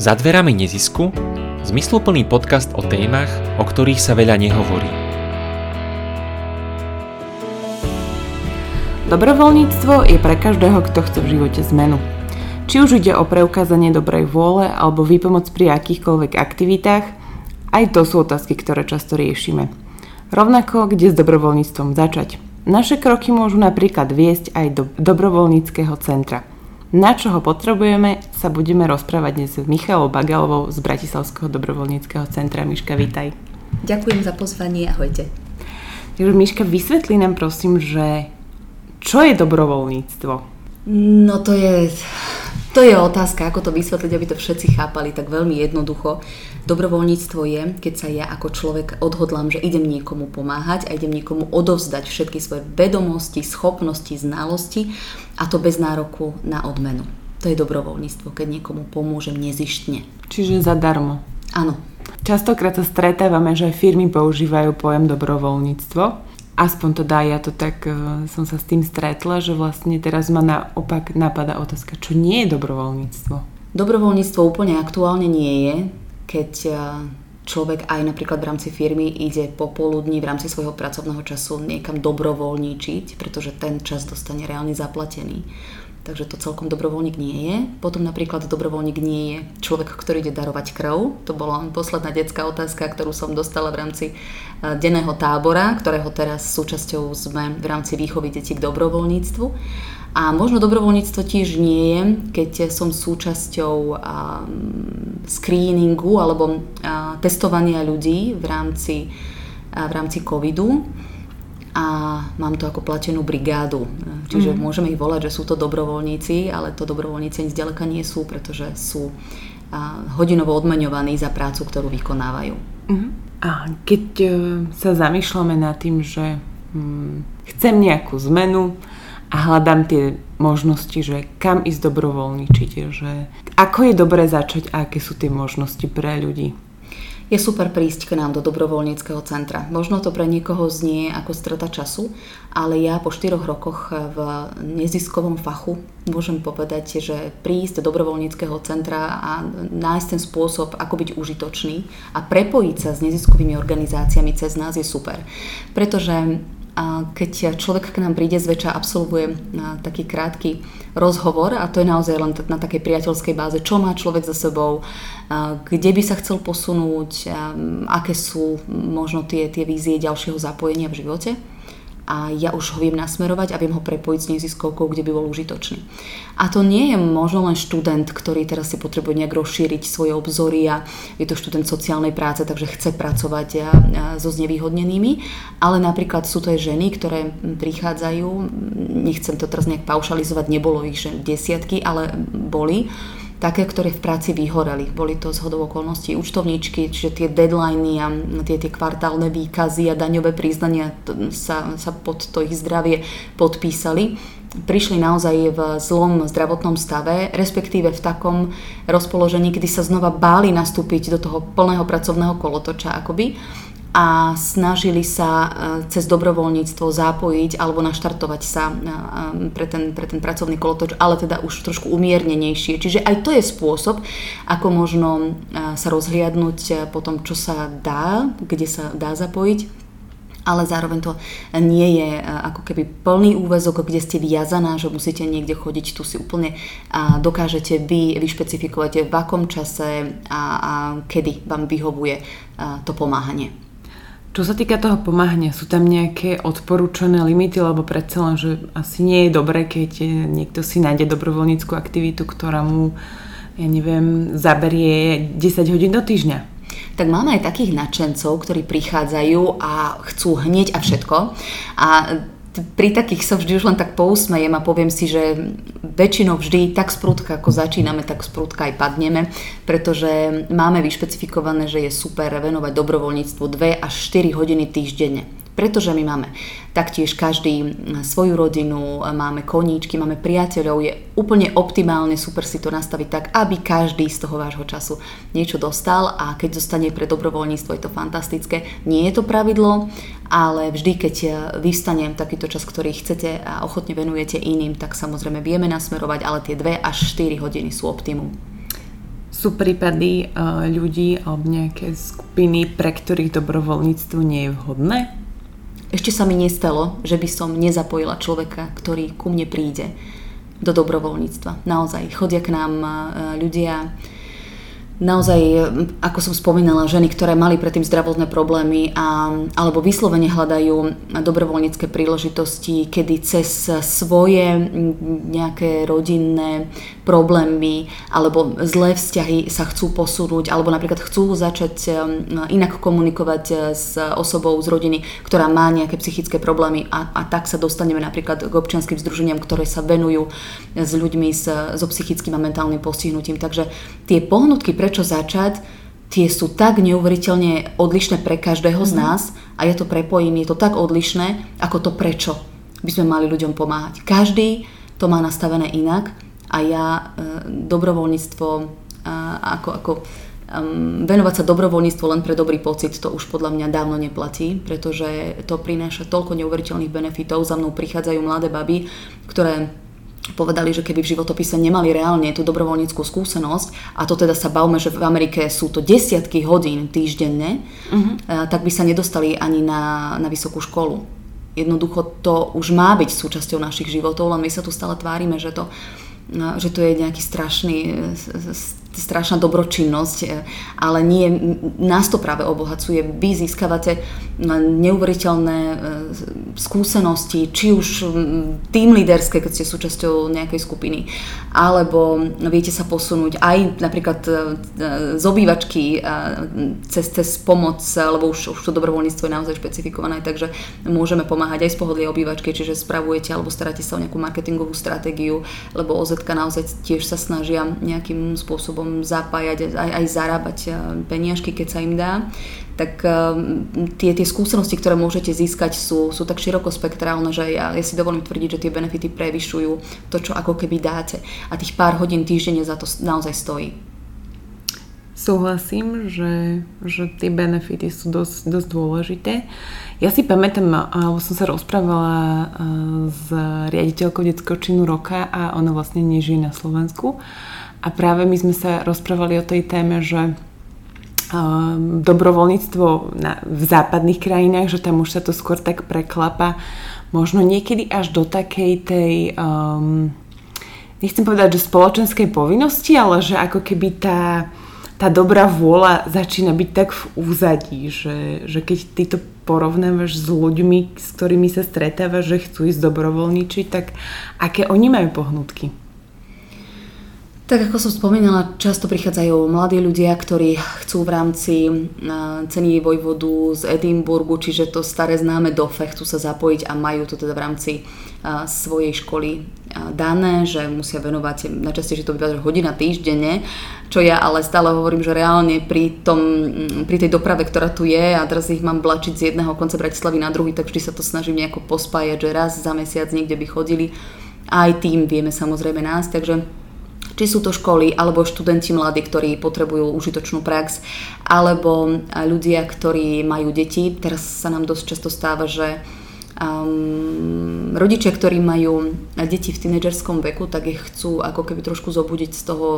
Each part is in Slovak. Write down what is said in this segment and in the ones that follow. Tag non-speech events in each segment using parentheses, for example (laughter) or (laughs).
Za dverami nezisku zmysluplný podcast o témach, o ktorých sa veľa nehovorí. Dobrovoľníctvo je pre každého, kto chce v živote zmenu. Či už ide o preukázanie dobrej vôle alebo výpomoc pri akýchkoľvek aktivitách, aj to sú otázky, ktoré často riešime. Rovnako, kde s dobrovoľníctvom začať. Naše kroky môžu napríklad viesť aj do dobrovoľníckého centra – na čo ho potrebujeme, sa budeme rozprávať dnes s Michalou Bagalovou z Bratislavského dobrovoľníckého centra. Miška, vítaj. Ďakujem za pozvanie, ahojte. Takže Miška, vysvetlí nám prosím, že čo je dobrovoľníctvo? No to je to je otázka, ako to vysvetliť, aby to všetci chápali tak veľmi jednoducho. Dobrovoľníctvo je, keď sa ja ako človek odhodlám, že idem niekomu pomáhať a idem niekomu odovzdať všetky svoje vedomosti, schopnosti, znalosti a to bez nároku na odmenu. To je dobrovoľníctvo, keď niekomu pomôžem nezištne. Čiže zadarmo. Áno. Častokrát sa stretávame, že firmy používajú pojem dobrovoľníctvo aspoň to ja to tak uh, som sa s tým stretla, že vlastne teraz ma naopak napadá otázka, čo nie je dobrovoľníctvo? Dobrovoľníctvo úplne aktuálne nie je, keď uh, človek aj napríklad v rámci firmy ide popoludní v rámci svojho pracovného času niekam dobrovoľníčiť, pretože ten čas dostane reálne zaplatený takže to celkom dobrovoľník nie je. Potom napríklad dobrovoľník nie je človek, ktorý ide darovať krv. To bola posledná detská otázka, ktorú som dostala v rámci e, denného tábora, ktorého teraz súčasťou sme v rámci výchovy detí k dobrovoľníctvu. A možno dobrovoľníctvo tiež nie je, keď som súčasťou um, screeningu alebo testovania ľudí v rámci, v rámci covidu a mám to ako platenú brigádu. Čiže mm. môžeme ich volať, že sú to dobrovoľníci, ale to dobrovoľníci ani zďaleka nie sú, pretože sú hodinovo odmeňovaní za prácu, ktorú vykonávajú. Mm. A keď e, sa zamýšľame nad tým, že hm, chcem nejakú zmenu a hľadám tie možnosti, že kam ísť dobrovoľničiť, že ako je dobre začať a aké sú tie možnosti pre ľudí? Je super prísť k nám do dobrovoľníckého centra. Možno to pre niekoho znie ako strata času, ale ja po 4 rokoch v neziskovom fachu môžem povedať, že prísť do dobrovoľníckého centra a nájsť ten spôsob, ako byť užitočný a prepojiť sa s neziskovými organizáciami cez nás je super. Pretože keď človek k nám príde, zväčša absolvuje taký krátky rozhovor a to je naozaj len na takej priateľskej báze, čo má človek za sebou, kde by sa chcel posunúť, aké sú možno tie, tie vízie ďalšieho zapojenia v živote a ja už ho viem nasmerovať a viem ho prepojiť s neziskovkou, kde by bol užitočný. A to nie je možno len študent, ktorý teraz si potrebuje nejak rozšíriť svoje obzory a je to študent sociálnej práce, takže chce pracovať so znevýhodnenými, ale napríklad sú to aj ženy, ktoré prichádzajú, nechcem to teraz nejak paušalizovať, nebolo ich že desiatky, ale boli, také, ktoré v práci vyhoreli. Boli to z hodov okolností účtovníčky, čiže tie deadliny a tie, tie kvartálne výkazy a daňové priznania sa, sa pod to ich zdravie podpísali prišli naozaj v zlom zdravotnom stave, respektíve v takom rozpoložení, kedy sa znova báli nastúpiť do toho plného pracovného kolotoča akoby a snažili sa e, cez dobrovoľníctvo zapojiť alebo naštartovať sa e, e, pre ten, pre ten pracovný kolotoč, ale teda už trošku umiernenejšie. Čiže aj to je spôsob, ako možno sa rozhliadnúť po tom, čo sa dá, kde sa dá zapojiť ale zároveň to nie je ako keby plný úvezok, kde ste viazaná, že musíte niekde chodiť, tu si úplne dokážete vy vyšpecifikovať v akom čase a, a kedy vám vyhovuje to pomáhanie. Čo sa týka toho pomáhania, sú tam nejaké odporúčané limity, lebo predsa len, že asi nie je dobré, keď niekto si nájde dobrovoľníckú aktivitu, ktorá mu, ja neviem, zaberie 10 hodín do týždňa. Tak máme aj takých nadšencov, ktorí prichádzajú a chcú hneď a všetko. A pri takých sa vždy už len tak pousmejem a poviem si, že väčšinou vždy tak sprúdka, ako začíname, tak sprúdka aj padneme, pretože máme vyšpecifikované, že je super venovať dobrovoľníctvu 2 až 4 hodiny týždenne pretože my máme taktiež každý svoju rodinu, máme koníčky, máme priateľov, je úplne optimálne super si to nastaviť tak, aby každý z toho vášho času niečo dostal a keď zostane pre dobrovoľníctvo je to fantastické. Nie je to pravidlo, ale vždy, keď vystane takýto čas, ktorý chcete a ochotne venujete iným, tak samozrejme vieme nasmerovať, ale tie 2 až 4 hodiny sú optimum. Sú prípady uh, ľudí alebo nejaké skupiny, pre ktorých dobrovoľníctvo nie je vhodné? Ešte sa mi nestalo, že by som nezapojila človeka, ktorý ku mne príde do dobrovoľníctva. Naozaj, chodia k nám uh, ľudia, naozaj, ako som spomínala, ženy, ktoré mali predtým zdravotné problémy a, alebo vyslovene hľadajú dobrovoľnícke príležitosti, kedy cez svoje nejaké rodinné problémy alebo zlé vzťahy sa chcú posunúť alebo napríklad chcú začať um, inak komunikovať uh, s osobou z rodiny, ktorá má nejaké psychické problémy a, a tak sa dostaneme napríklad k občianským združeniam, ktoré sa venujú s ľuďmi s, so psychickým a mentálnym postihnutím. Takže tie pohnutky, pre prečo začať, tie sú tak neuveriteľne odlišné pre každého mm-hmm. z mhm. nás a ja to prepojím, je to tak odlišné, ako to prečo by sme mali ľuďom pomáhať. Každý to má nastavené inak a ja e, dobrovoľníctvo e, ako, ako um, venovať sa dobrovoľníctvu len pre dobrý pocit, to už podľa mňa dávno neplatí, pretože to prináša toľko neuveriteľných benefitov. Za mnou prichádzajú mladé baby, ktoré povedali, že keby v životopise nemali reálne tú dobrovoľníckú skúsenosť, a to teda sa bavme, že v Amerike sú to desiatky hodín týždenne, uh-huh. tak by sa nedostali ani na, na vysokú školu. Jednoducho to už má byť súčasťou našich životov, len my sa tu stále tvárime, že to, že to je nejaký strašný strašná dobročinnosť, e, ale nie, nás to práve obohacuje. Vy získavate e, neuveriteľné e, skúsenosti, či už tým líderské, keď ste súčasťou nejakej skupiny, alebo viete sa posunúť aj napríklad z obývačky cez, cez pomoc, lebo už, už to dobrovoľníctvo je naozaj špecifikované, takže môžeme pomáhať aj z pohodlie obývačky, čiže spravujete alebo staráte sa o nejakú marketingovú stratégiu, lebo OZK naozaj tiež sa snažia nejakým spôsobom spôsobom zapájať, aj, aj zarábať eh, peniažky, keď sa im dá, tak eh, tie, tie skúsenosti, ktoré môžete získať, sú, sú tak širokospektrálne, že ja, ja si dovolím tvrdiť, že tie benefity prevyšujú to, čo ako keby dáte. A tých pár hodín týždenne za to naozaj stojí. Súhlasím, že, že tie benefity sú dosť, dosť dôležité. Ja si pamätám, alebo som sa rozprávala eh, s riaditeľkou detského činu roka a ona vlastne nežije na Slovensku. A práve my sme sa rozprávali o tej téme, že um, dobrovoľníctvo v západných krajinách, že tam už sa to skôr tak preklapa možno niekedy až do takej tej um, nechcem povedať, že spoločenskej povinnosti, ale že ako keby tá, tá dobrá vôľa začína byť tak v úzadí, že, že keď ty to porovnávaš s ľuďmi, s ktorými sa stretávaš, že chcú ísť dobrovoľničiť, tak aké oni majú pohnutky? Tak ako som spomínala, často prichádzajú mladí ľudia, ktorí chcú v rámci ceny vojvodu z Edimburgu, čiže to staré známe DOFE, chcú sa zapojiť a majú to teda v rámci svojej školy dané, že musia venovať, najčastejšie to býva hodina týždenne, čo ja ale stále hovorím, že reálne pri, tom, pri tej doprave, ktorá tu je a teraz ich mám blačiť z jedného konca Bratislavy na druhý, tak vždy sa to snažím nejako pospájať, že raz za mesiac niekde by chodili. Aj tým vieme samozrejme nás, takže či sú to školy, alebo študenti mladí, ktorí potrebujú užitočnú prax, alebo ľudia, ktorí majú deti. Teraz sa nám dosť často stáva, že um, rodičia, ktorí majú deti v tínedžerskom veku, tak ich chcú ako keby trošku zobudiť z toho,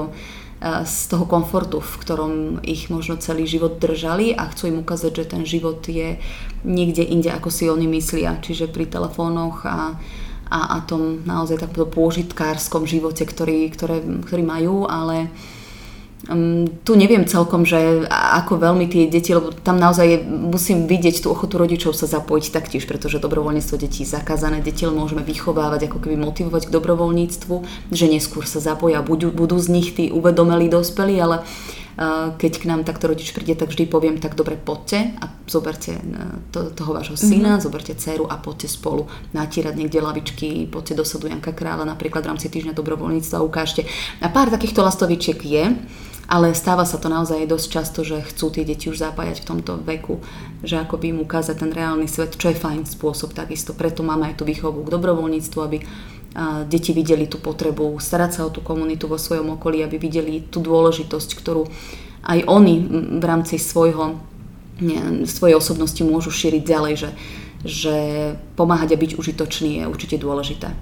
z toho komfortu, v ktorom ich možno celý život držali a chcú im ukázať, že ten život je niekde inde, ako si oni myslia. Čiže pri telefónoch a a, a tom naozaj takto pôžitkárskom živote, ktorý, ktoré, ktorý majú, ale um, tu neviem celkom, že ako veľmi tie deti, lebo tam naozaj musím vidieť tú ochotu rodičov sa zapojiť taktiež, pretože dobrovoľníctvo detí je zakázané, deti môžeme vychovávať, ako keby motivovať k dobrovoľníctvu, že neskôr sa zapoja, budú, budú z nich tí uvedomelí dospelí, ale uh, keď k nám takto rodič príde, tak vždy poviem, tak dobre, poďte a zoberte e, to, toho vášho syna, mm-hmm. zoberte dceru a poďte spolu natírať niekde lavičky, poďte do sadu Janka Kráľa napríklad v rámci týždňa dobrovoľníctva ukážte. A pár takýchto lastovičiek je, ale stáva sa to naozaj dosť často, že chcú tie deti už zapájať v tomto veku, že ako by im ukázať ten reálny svet, čo je fajn spôsob takisto. Preto máme aj tú výchovu k dobrovoľníctvu, aby deti videli tú potrebu starať sa o tú komunitu vo svojom okolí, aby videli tú dôležitosť, ktorú aj oni v rámci svojho, ne, svojej osobnosti môžu šíriť ďalej, že, že pomáhať a byť užitočný je určite dôležité.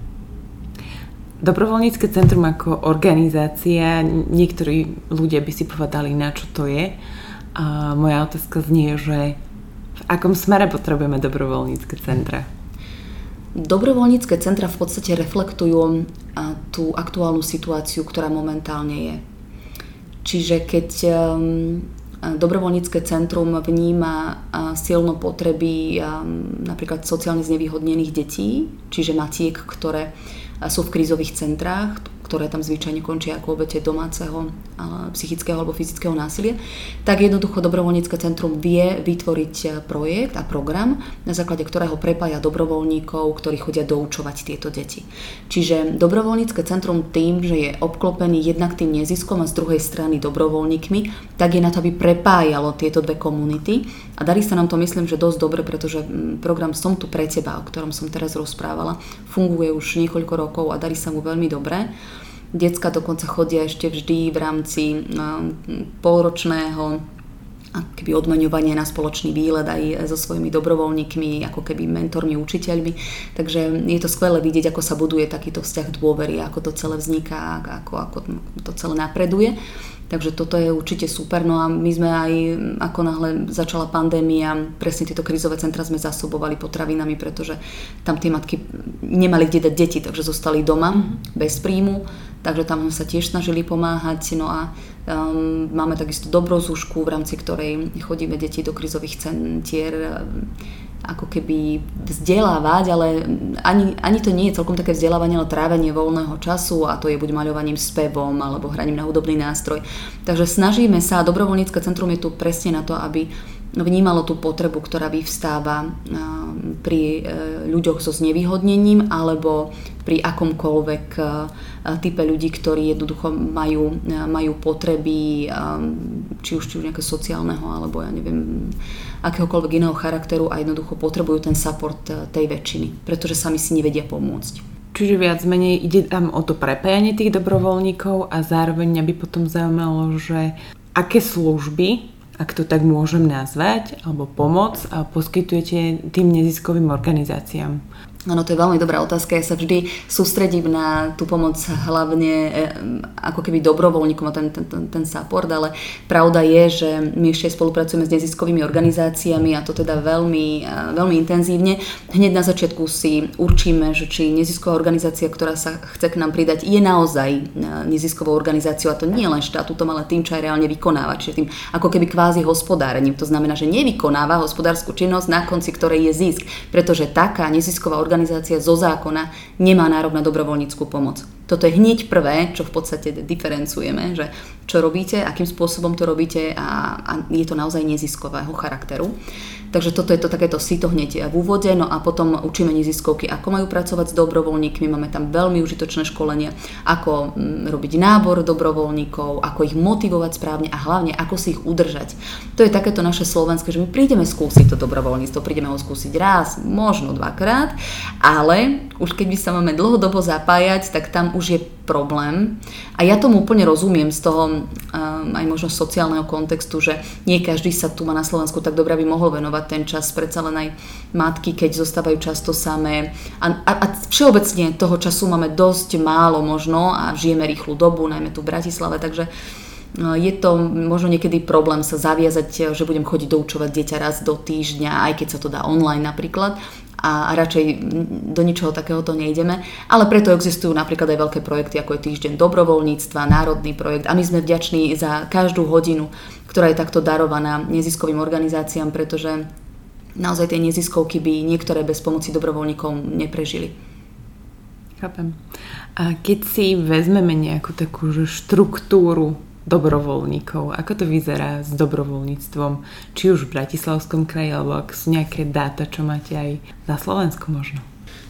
Dobrovoľnícke centrum ako organizácia, niektorí ľudia by si povedali, na čo to je. A moja otázka znie, že v akom smere potrebujeme dobrovoľnícke centra? Dobrovoľnícke centra v podstate reflektujú tú aktuálnu situáciu, ktorá momentálne je. Čiže keď um, dobrovoľnícke centrum vníma silno potreby napríklad sociálne znevýhodnených detí, čiže matiek, ktoré sú v krízových centrách, ktoré tam zvyčajne končia ako obete domáceho psychického alebo fyzického násilia, tak jednoducho dobrovoľnícke centrum vie vytvoriť e, projekt a program, na základe ktorého prepája dobrovoľníkov, ktorí chodia doučovať tieto deti. Čiže dobrovoľnícke centrum tým, že je obklopený jednak tým neziskom a z druhej strany dobrovoľníkmi, tak je na to, aby prepájalo tieto dve komunity a darí sa nám to myslím, že dosť dobre, pretože program Som tu pre teba, o ktorom som teraz rozprávala, funguje už niekoľko rokov a darí sa mu veľmi dobre. Decka dokonca chodia ešte vždy v rámci polročného keby odmeňovanie na spoločný výlet aj so svojimi dobrovoľníkmi, ako keby mentormi, učiteľmi. Takže je to skvelé vidieť, ako sa buduje takýto vzťah dôvery, ako to celé vzniká, ako, ako to celé napreduje. Takže toto je určite super. No a my sme aj, ako náhle začala pandémia, presne tieto krizové centra sme zasobovali potravinami, pretože tam tie matky nemali kde dať deti, takže zostali doma mm-hmm. bez príjmu. Takže tam sme sa tiež snažili pomáhať. No a um, máme takisto dobrozúšku, v rámci ktorej chodíme deti do krizových centier ako keby vzdelávať, ale ani, ani to nie je celkom také vzdelávanie, ale trávenie voľného času a to je buď maľovaním spevom alebo hraním na hudobný nástroj. Takže snažíme sa, dobrovoľnícke centrum je tu presne na to, aby vnímalo tú potrebu, ktorá vyvstáva pri e, ľuďoch so znevýhodnením alebo pri akomkoľvek e, type ľudí, ktorí jednoducho majú, e, majú potreby či už, či už nejakého sociálneho alebo ja neviem akéhokoľvek iného charakteru a jednoducho potrebujú ten support tej väčšiny, pretože sami si nevedia pomôcť. Čiže viac menej ide tam o to prepájanie tých dobrovoľníkov a zároveň aby potom zaujímalo, že aké služby, ak to tak môžem nazvať, alebo pomoc poskytujete tým neziskovým organizáciám. Áno, to je veľmi dobrá otázka. Ja sa vždy sústredím na tú pomoc hlavne e, ako keby dobrovoľníkom a ten, ten, ten, ten support, ale pravda je, že my ešte spolupracujeme s neziskovými organizáciami a to teda veľmi, e, veľmi intenzívne. Hneď na začiatku si určíme, že či nezisková organizácia, ktorá sa chce k nám pridať, je naozaj e, neziskovou organizáciou a to nie len štatútom, ale tým, čo aj reálne vykonáva, čiže tým ako keby kvázi hospodárením. To znamená, že nevykonáva hospodárskú činnosť, na konci ktorej je zisk, pretože taká nezisková organizácia organizácia zo zákona nemá nárok na dobrovoľníckú pomoc. Toto je hneď prvé, čo v podstate diferencujeme, že čo robíte, akým spôsobom to robíte a, a je to naozaj neziskového charakteru. Takže toto je to takéto sito hneď v úvode, no a potom učíme neziskovky, ako majú pracovať s dobrovoľníkmi, máme tam veľmi užitočné školenie, ako mm, robiť nábor dobrovoľníkov, ako ich motivovať správne a hlavne ako si ich udržať. To je takéto naše slovenské, že my prídeme skúsiť to dobrovoľníctvo, prídeme ho skúsiť raz, možno dvakrát, ale už keď by sa máme dlhodobo zapájať, tak tam už je problém. A ja tomu úplne rozumiem z toho um, aj možno sociálneho kontextu, že nie každý sa tu má na Slovensku tak dobre by mohol venovať ten čas. Predsa len aj matky, keď zostávajú často samé. A, a, a všeobecne toho času máme dosť málo možno a žijeme rýchlu dobu, najmä tu v Bratislave, takže uh, je to možno niekedy problém sa zaviazať, že budem chodiť doučovať dieťa raz do týždňa, aj keď sa to dá online napríklad a radšej do ničoho takéhoto nejdeme. Ale preto existujú napríklad aj veľké projekty, ako je Týždeň dobrovoľníctva, národný projekt a my sme vďační za každú hodinu, ktorá je takto darovaná neziskovým organizáciám, pretože naozaj tie neziskovky by niektoré bez pomoci dobrovoľníkov neprežili. Chápem. A keď si vezmeme nejakú takú štruktúru dobrovoľníkov. Ako to vyzerá s dobrovoľníctvom? Či už v Bratislavskom kraji, alebo ak sú nejaké dáta, čo máte aj za Slovensko možno?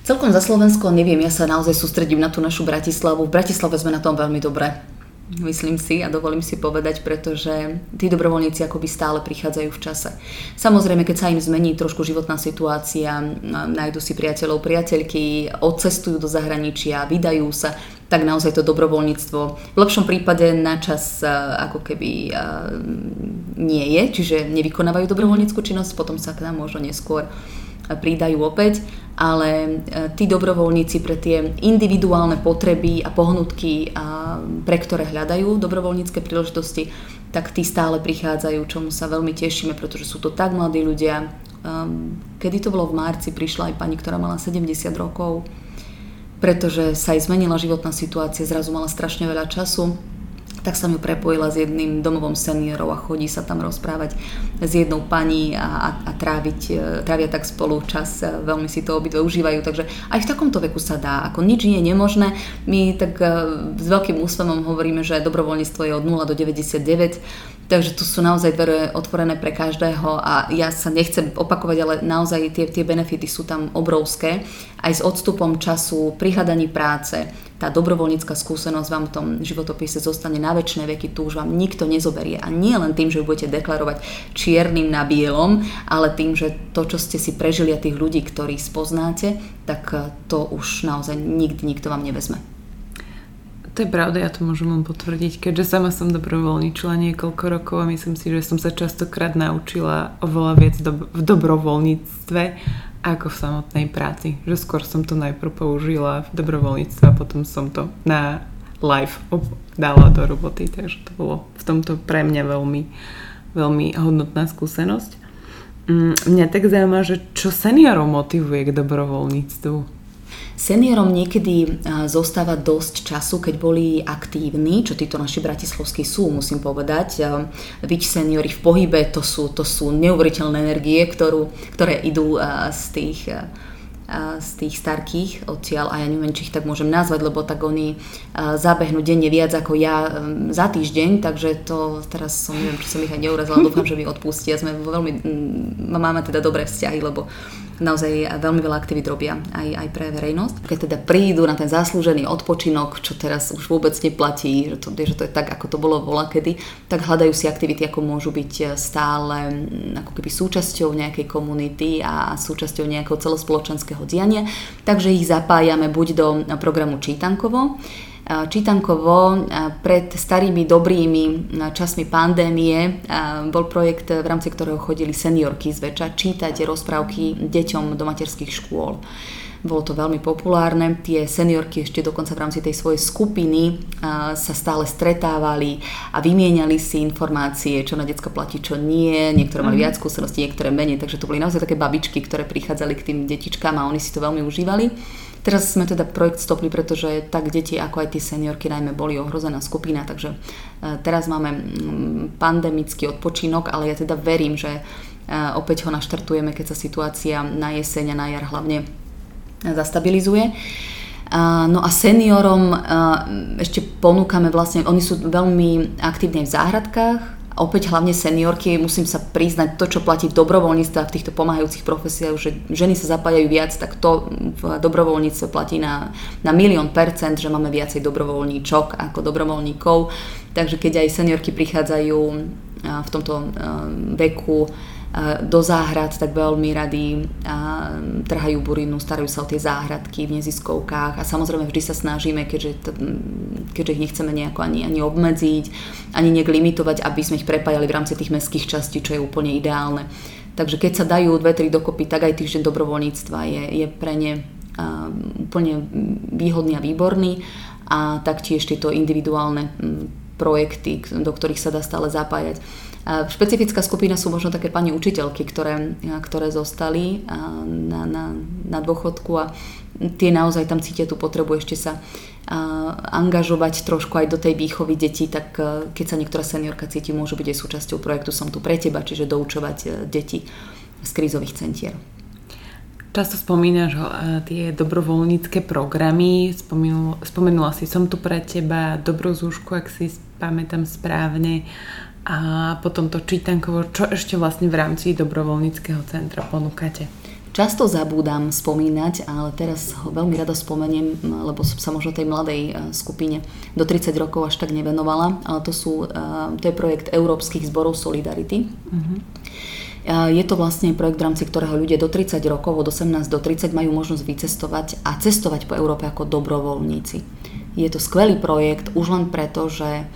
Celkom za Slovensko neviem, ja sa naozaj sústredím na tú našu Bratislavu. V Bratislave sme na tom veľmi dobre myslím si a dovolím si povedať, pretože tí dobrovoľníci akoby stále prichádzajú v čase. Samozrejme, keď sa im zmení trošku životná situácia, nájdu si priateľov, priateľky, odcestujú do zahraničia, vydajú sa, tak naozaj to dobrovoľníctvo v lepšom prípade na čas ako keby nie je, čiže nevykonávajú dobrovoľníckú činnosť, potom sa k nám možno neskôr pridajú opäť, ale tí dobrovoľníci pre tie individuálne potreby a pohnutky, pre ktoré hľadajú dobrovoľnícke príležitosti, tak tí stále prichádzajú, čomu sa veľmi tešíme, pretože sú to tak mladí ľudia. Ehm, kedy to bolo v marci, prišla aj pani, ktorá mala 70 rokov, pretože sa jej zmenila životná situácia, zrazu mala strašne veľa času, tak som ju prepojila s jedným domovom seniorov a chodí sa tam rozprávať s jednou pani a, a, a tráviť, e, trávia tak spolu čas, e, veľmi si to obidve užívajú, takže aj v takomto veku sa dá, ako nič nie je nemožné. My tak e, s veľkým úsmevom hovoríme, že dobrovoľníctvo je od 0 do 99, Takže tu sú naozaj dvere otvorené pre každého a ja sa nechcem opakovať, ale naozaj tie, tie benefity sú tam obrovské. Aj s odstupom času, pri hľadaní práce, tá dobrovoľnícka skúsenosť vám v tom životopise zostane na väčšie veky, tu už vám nikto nezoberie. A nie len tým, že ju budete deklarovať čiernym na bielom, ale tým, že to, čo ste si prežili a tých ľudí, ktorí spoznáte, tak to už naozaj nikdy nikto vám nevezme. To je pravda, ja to môžem len potvrdiť, keďže sama som dobrovoľničila niekoľko rokov a myslím si, že som sa častokrát naučila oveľa viac do, v dobrovoľníctve ako v samotnej práci. Že skôr som to najprv použila v dobrovoľníctve a potom som to na live dala do roboty, takže to bolo v tomto pre mňa veľmi, veľmi hodnotná skúsenosť. Mm, mňa tak zaujíma, že čo seniorov motivuje k dobrovoľníctvu? Seniorom niekedy zostáva dosť času, keď boli aktívni, čo títo naši bratislavskí sú, musím povedať. Byť seniori v pohybe, to sú, to sú neuveriteľné energie, ktorú, ktoré idú z tých z tých starkých odtiaľ a ja neviem, či ich tak môžem nazvať, lebo tak oni zabehnú denne viac ako ja za týždeň, takže to teraz som, neviem, či som ich aj neurazila, dúfam, že mi odpustia. Sme veľmi, máme teda dobré vzťahy, lebo naozaj veľmi veľa aktivít robia aj, aj pre verejnosť. Keď teda prídu na ten zaslúžený odpočinok, čo teraz už vôbec neplatí, že to, že to je tak, ako to bolo vola kedy, tak hľadajú si aktivity, ako môžu byť stále ako keby súčasťou nejakej komunity a súčasťou nejakého celospoločenského diania. Takže ich zapájame buď do programu Čítankovo, Čítankovo pred starými dobrými časmi pandémie bol projekt, v rámci ktorého chodili seniorky zväčša čítať rozprávky deťom do materských škôl. Bolo to veľmi populárne. Tie seniorky ešte dokonca v rámci tej svojej skupiny sa stále stretávali a vymieniali si informácie, čo na decko platí, čo nie. Niektoré mali mhm. viac skúseností, niektoré menej. Takže to boli naozaj také babičky, ktoré prichádzali k tým detičkám a oni si to veľmi užívali. Teraz sme teda projekt stopli, pretože tak deti ako aj tie seniorky najmä boli ohrozená skupina, takže e, teraz máme pandemický odpočinok, ale ja teda verím, že e, opäť ho naštartujeme, keď sa situácia na jeseň a na jar hlavne zastabilizuje. No a seniorom e, ešte ponúkame vlastne, oni sú veľmi aktívne v záhradkách, opäť hlavne seniorky, musím sa priznať, to, čo platí v dobrovoľníctve a v týchto pomáhajúcich profesiách, že ženy sa zapájajú viac, tak to v dobrovoľníctve platí na, na milión percent, že máme viacej dobrovoľníčok ako dobrovoľníkov. Takže keď aj seniorky prichádzajú v tomto veku do záhrad, tak veľmi radi trhajú burinu, starajú sa o tie záhradky v neziskovkách a samozrejme vždy sa snažíme, keďže, keďže ich nechceme nejako ani, ani obmedziť, ani nejak limitovať, aby sme ich prepájali v rámci tých mestských častí, čo je úplne ideálne. Takže keď sa dajú dve, tri dokopy, tak aj týždeň dobrovoľníctva je, je pre ne úplne výhodný a výborný a taktiež tieto individuálne projekty, do ktorých sa dá stále zapájať Špecifická skupina sú možno také pani učiteľky, ktoré, ktoré zostali na, na, na dôchodku a tie naozaj tam cítia tú potrebu ešte sa angažovať trošku aj do tej výchovy detí, tak keď sa niektorá seniorka cíti, môže byť aj súčasťou projektu Som tu pre teba, čiže doučovať e, deti z krízových centier. Často spomínaš tie dobrovoľnícke programy, spomenula, spomenula si Som tu pre teba, Dobrozúšku, ak si pamätám správne, a potom to čítankovo, čo ešte vlastne v rámci dobrovoľníckého centra ponúkate? Často zabúdam spomínať, ale teraz ho veľmi rada spomeniem, lebo som sa možno tej mladej e, skupine do 30 rokov až tak nevenovala, ale to, sú, e, to je projekt Európskych zborov Solidarity. Uh-huh. Je to vlastne projekt, v rámci ktorého ľudia do 30 rokov, od 18 do 30 majú možnosť vycestovať a cestovať po Európe ako dobrovoľníci. Je to skvelý projekt už len preto, že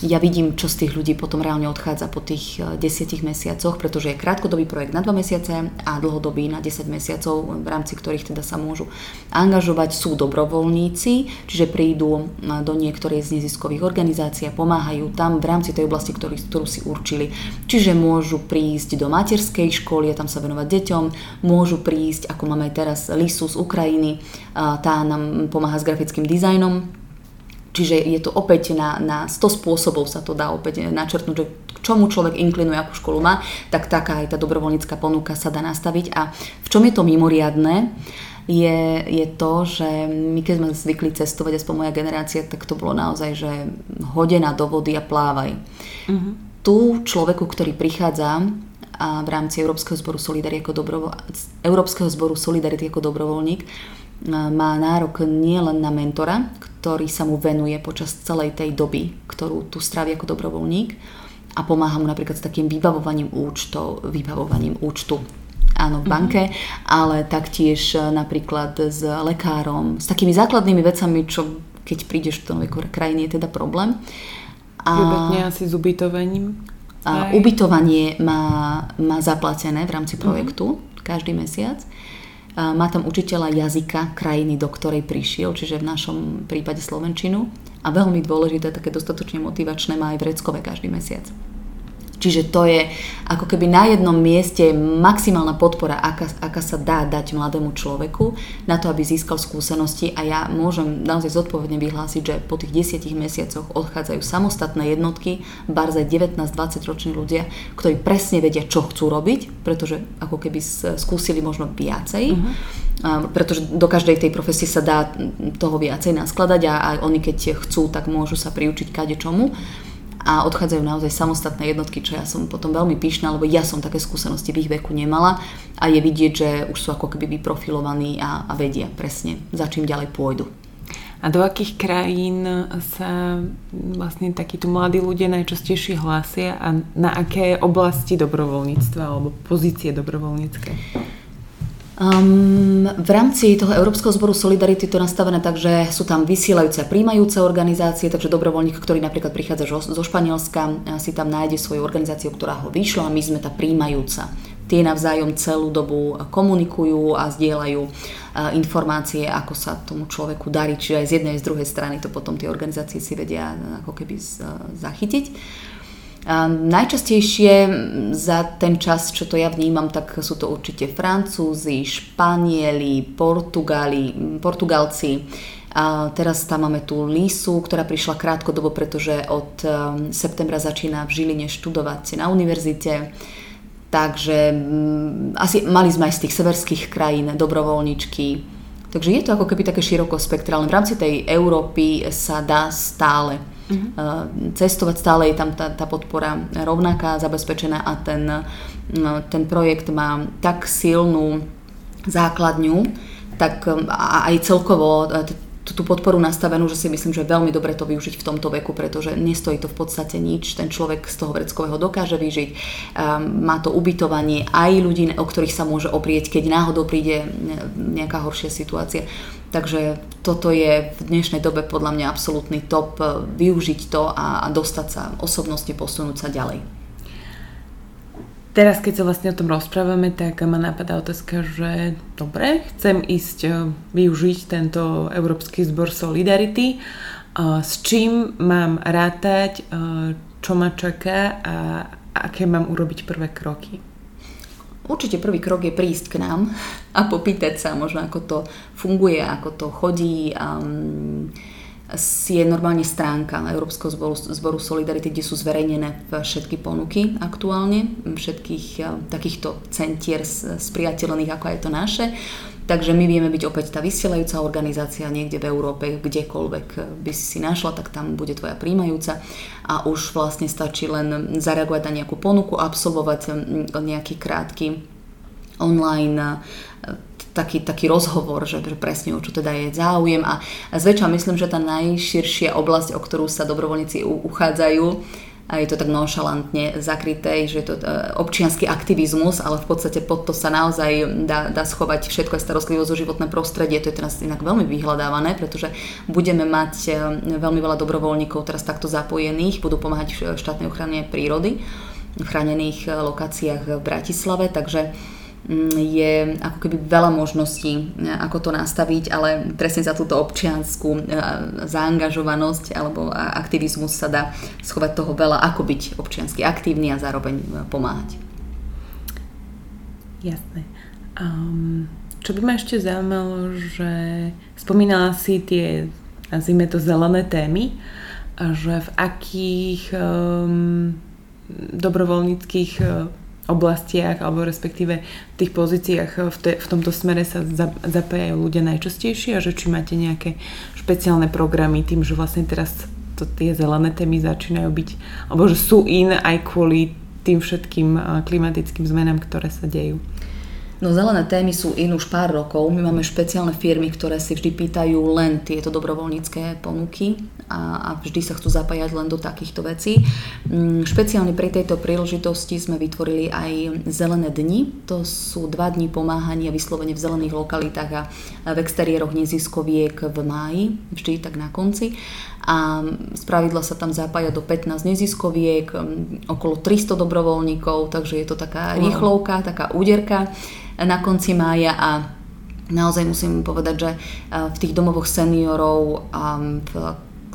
ja vidím, čo z tých ľudí potom reálne odchádza po tých e, desiatich mesiacoch, pretože je krátkodobý projekt na 2 mesiace a dlhodobý na 10 mesiacov, v rámci ktorých teda sa môžu angažovať. Sú dobrovoľníci, čiže prídu e, do niektorej z neziskových organizácií a pomáhajú tam v rámci tej oblasti, ktorú, ktorú si určili. Čiže môžu prísť do materskej školy a tam sa venovať deťom, môžu prísť, ako máme teraz Lisu z Ukrajiny, tá nám pomáha s grafickým dizajnom, Čiže je to opäť na, na 100 spôsobov sa to dá opäť načrtnúť, že k čomu človek inklinuje, akú školu má, tak taká aj tá dobrovoľnícka ponuka sa dá nastaviť. A v čom je to mimoriadné, je, je to, že my keď sme zvykli cestovať, aspoň moja generácia, tak to bolo naozaj, že hodená do vody a plávaj. Uh-huh. Tu človeku, ktorý prichádza a v rámci Európskeho zboru Solidarity ako, dobrovo- Európskeho zboru Solidarity ako dobrovoľník, má nárok nielen na mentora, ktorý sa mu venuje počas celej tej doby, ktorú tu strávi ako dobrovoľník a pomáha mu napríklad s takým vybavovaním účtov, vybavovaním účtu áno, v mhm. banke, mm-hmm. ale taktiež e, napríklad s lekárom, s takými základnými vecami, čo keď prídeš do novej krajiny je teda problém. A, asi s ubytovaním? A ubytovanie má, má zaplatené v rámci projektu mm-hmm. každý mesiac. Má tam učiteľa jazyka krajiny, do ktorej prišiel, čiže v našom prípade Slovenčinu. A veľmi dôležité, také dostatočne motivačné, má aj vreckové každý mesiac. Čiže to je ako keby na jednom mieste maximálna podpora, aká, aká sa dá dať mladému človeku na to, aby získal skúsenosti a ja môžem naozaj zodpovedne vyhlásiť, že po tých desiatich mesiacoch odchádzajú samostatné jednotky, barze 19-20 roční ľudia, ktorí presne vedia, čo chcú robiť, pretože ako keby skúsili možno viacej. Uh-huh. pretože do každej tej profesie sa dá toho viacej naskladať a aj oni keď chcú, tak môžu sa priučiť kade čomu a odchádzajú naozaj samostatné jednotky, čo ja som potom veľmi pyšná, lebo ja som také skúsenosti v ich veku nemala a je vidieť, že už sú ako keby vyprofilovaní a, a vedia presne, za čím ďalej pôjdu. A do akých krajín sa vlastne takíto mladí ľudia najčastejšie hlásia a na aké oblasti dobrovoľníctva alebo pozície dobrovoľnícke? Um, v rámci toho Európskeho zboru Solidarity to nastavené tak, že sú tam vysielajúce a príjmajúce organizácie, takže dobrovoľník, ktorý napríklad prichádza zo Španielska, si tam nájde svoju organizáciu, ktorá ho vyšla a my sme tá príjmajúca. Tie navzájom celú dobu komunikujú a zdieľajú informácie, ako sa tomu človeku darí, čiže aj z jednej aj z druhej strany to potom tie organizácie si vedia ako keby zachytiť. Najčastejšie za ten čas, čo to ja vnímam, tak sú to určite Francúzi, Španieli, Portugali, Portugalci. A teraz tam máme tú Lisu, ktorá prišla krátkodobo, pretože od um, septembra začína v Žiline študovať na univerzite. Takže mm, asi mali sme aj z tých severských krajín dobrovoľničky. Takže je to ako keby také široko spektrálne. V rámci tej Európy sa dá stále uh-huh. cestovať, stále je tam tá, tá podpora rovnaká, zabezpečená a ten, no, ten projekt má tak silnú základňu, tak a aj celkovo tú podporu nastavenú, že si myslím, že veľmi dobre to využiť v tomto veku, pretože nestojí to v podstate nič. Ten človek z toho vreckového dokáže vyžiť. Um, má to ubytovanie aj ľudí, o ktorých sa môže oprieť, keď náhodou príde nejaká horšia situácia. Takže toto je v dnešnej dobe podľa mňa absolútny top, e, využiť to a dostať sa osobnosti, posunúť sa ďalej. Teraz, keď sa vlastne o tom rozprávame, tak ma napadá otázka, že dobre, chcem ísť e, využiť tento Európsky zbor Solidarity. S čím mám rátať, čo ma čaká a aké mám urobiť prvé kroky? Určite prvý krok je prísť k nám a popýtať sa možno, ako to funguje, ako to chodí. Um, je normálne stránka Európskeho zboru, zboru Solidarity, kde sú zverejnené všetky ponuky aktuálne, všetkých uh, takýchto centier spriateľných, ako je to naše. Takže my vieme byť opäť tá vysielajúca organizácia niekde v Európe, kdekoľvek by si si našla, tak tam bude tvoja príjmajúca a už vlastne stačí len zareagovať na nejakú ponuku, absolvovať nejaký krátky online taký, taký rozhovor, že, že presne o čo teda je záujem. A zväčša myslím, že tá najširšia oblasť, o ktorú sa dobrovoľníci uchádzajú, je to tak nonšalantne zakryté, že je to e, občianský aktivizmus, ale v podstate pod to sa naozaj dá, dá schovať všetko aj starostlivosť o životné prostredie. To je teraz inak veľmi vyhľadávané, pretože budeme mať e, veľmi veľa dobrovoľníkov teraz takto zapojených, budú pomáhať v štátnej ochrane prírody v chránených lokáciách v Bratislave, takže je ako keby veľa možností, e, ako to nastaviť, ale presne za túto občianskú e, zaangažovanosť alebo aktivizmus sa dá schovať toho veľa, ako byť občiansky aktívny a zároveň e, pomáhať. Jasné. Um, čo by ma ešte zaujímalo, že spomínala si tie, nazvime to zelené témy, že v akých um, dobrovoľníckých oblastiach alebo respektíve v tých pozíciách v, te, v tomto smere sa za, zapájajú ľudia najčastejšie a že či máte nejaké špeciálne programy tým, že vlastne teraz to, tie zelené témy začínajú byť, alebo že sú in aj kvôli tým všetkým klimatickým zmenám, ktoré sa dejú. No zelené témy sú in už pár rokov. My máme špeciálne firmy, ktoré si vždy pýtajú len tieto dobrovoľnícke ponuky a, a vždy sa chcú zapájať len do takýchto vecí. Mm, špeciálne pri tejto príležitosti sme vytvorili aj zelené dni. To sú dva dni pomáhania vyslovene v zelených lokalitách a v exteriéroch neziskoviek v máji, vždy tak na konci a spravidla sa tam zapája do 15 neziskoviek, okolo 300 dobrovoľníkov, takže je to taká rýchlovka, taká úderka na konci mája a naozaj musím povedať, že v tých domovoch seniorov v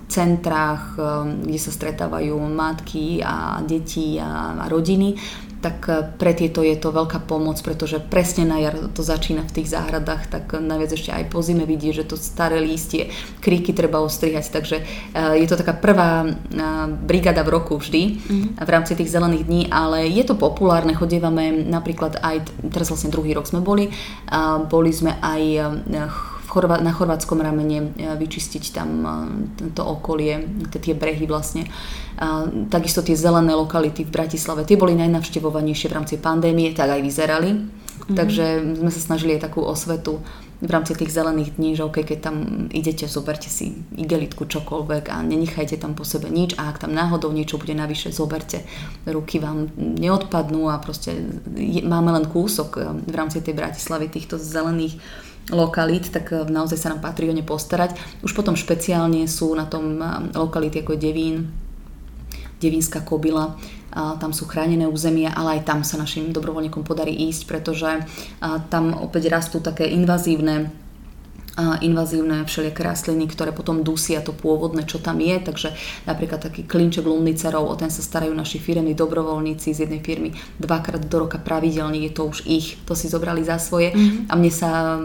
centrách, kde sa stretávajú matky a deti a rodiny, tak eh, pre tieto je to veľká pomoc, pretože presne na jar to začína v tých záhradách, tak najviac ešte aj po zime vidí, že to staré lístie, kríky treba ostrihať, takže eh, je to taká prvá eh, brigada v roku vždy mm-hmm. v rámci tých zelených dní, ale je to populárne, chodievame napríklad aj, teraz vlastne druhý rok sme boli, boli sme aj na chorvátskom ramene e, vyčistiť tam e, to okolie, tie brehy vlastne. Takisto tie zelené lokality v Bratislave, tie boli najnavštevovanejšie v rámci pandémie, tak aj vyzerali. Mm-hmm. Takže sme sa snažili aj takú osvetu v rámci tých zelených dní, že okay, keď tam idete, zoberte si igelitku, čokoľvek a nenechajte tam po sebe nič a ak tam náhodou niečo bude navyše, zoberte. Ruky vám neodpadnú a proste máme len kúsok e, v rámci tej Bratislavy týchto zelených lokalít, tak eh, naozaj sa nám patrí o ne postarať. Už potom špeciálne sú na tom eh, lokality ako Devín, Devínska kobila, tam sú chránené územia, ale aj tam sa našim dobrovoľníkom podarí ísť, pretože tam opäť rastú také invazívne invazívne všelijaké rastliny, ktoré potom dusia to pôvodné, čo tam je. Takže napríklad taký klinček lumnicerov, o ten sa starajú naši firmy, dobrovoľníci z jednej firmy dvakrát do roka pravidelne, je to už ich, to si zobrali za svoje. Mm-hmm. A mne sa,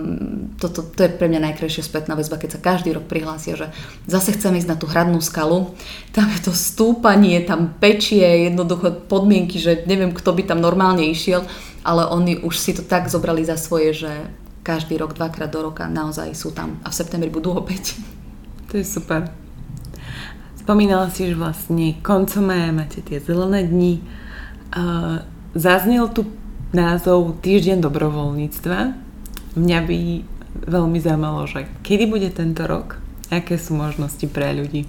to, to, to je pre mňa najkrajšia spätná väzba, keď sa každý rok prihlásia, že zase chceme ísť na tú hradnú skalu, tam je to stúpanie, tam pečie, jednoducho podmienky, že neviem, kto by tam normálne išiel, ale oni už si to tak zobrali za svoje, že každý rok, dvakrát do roka naozaj sú tam a v septembri budú opäť. (laughs) To je super. Spomínala si, že vlastne koncom maja máte tie zelené dni. Zaznel tu názov Týždeň dobrovoľníctva. Mňa by veľmi zaujímalo, že kedy bude tento rok? Aké sú možnosti pre ľudí?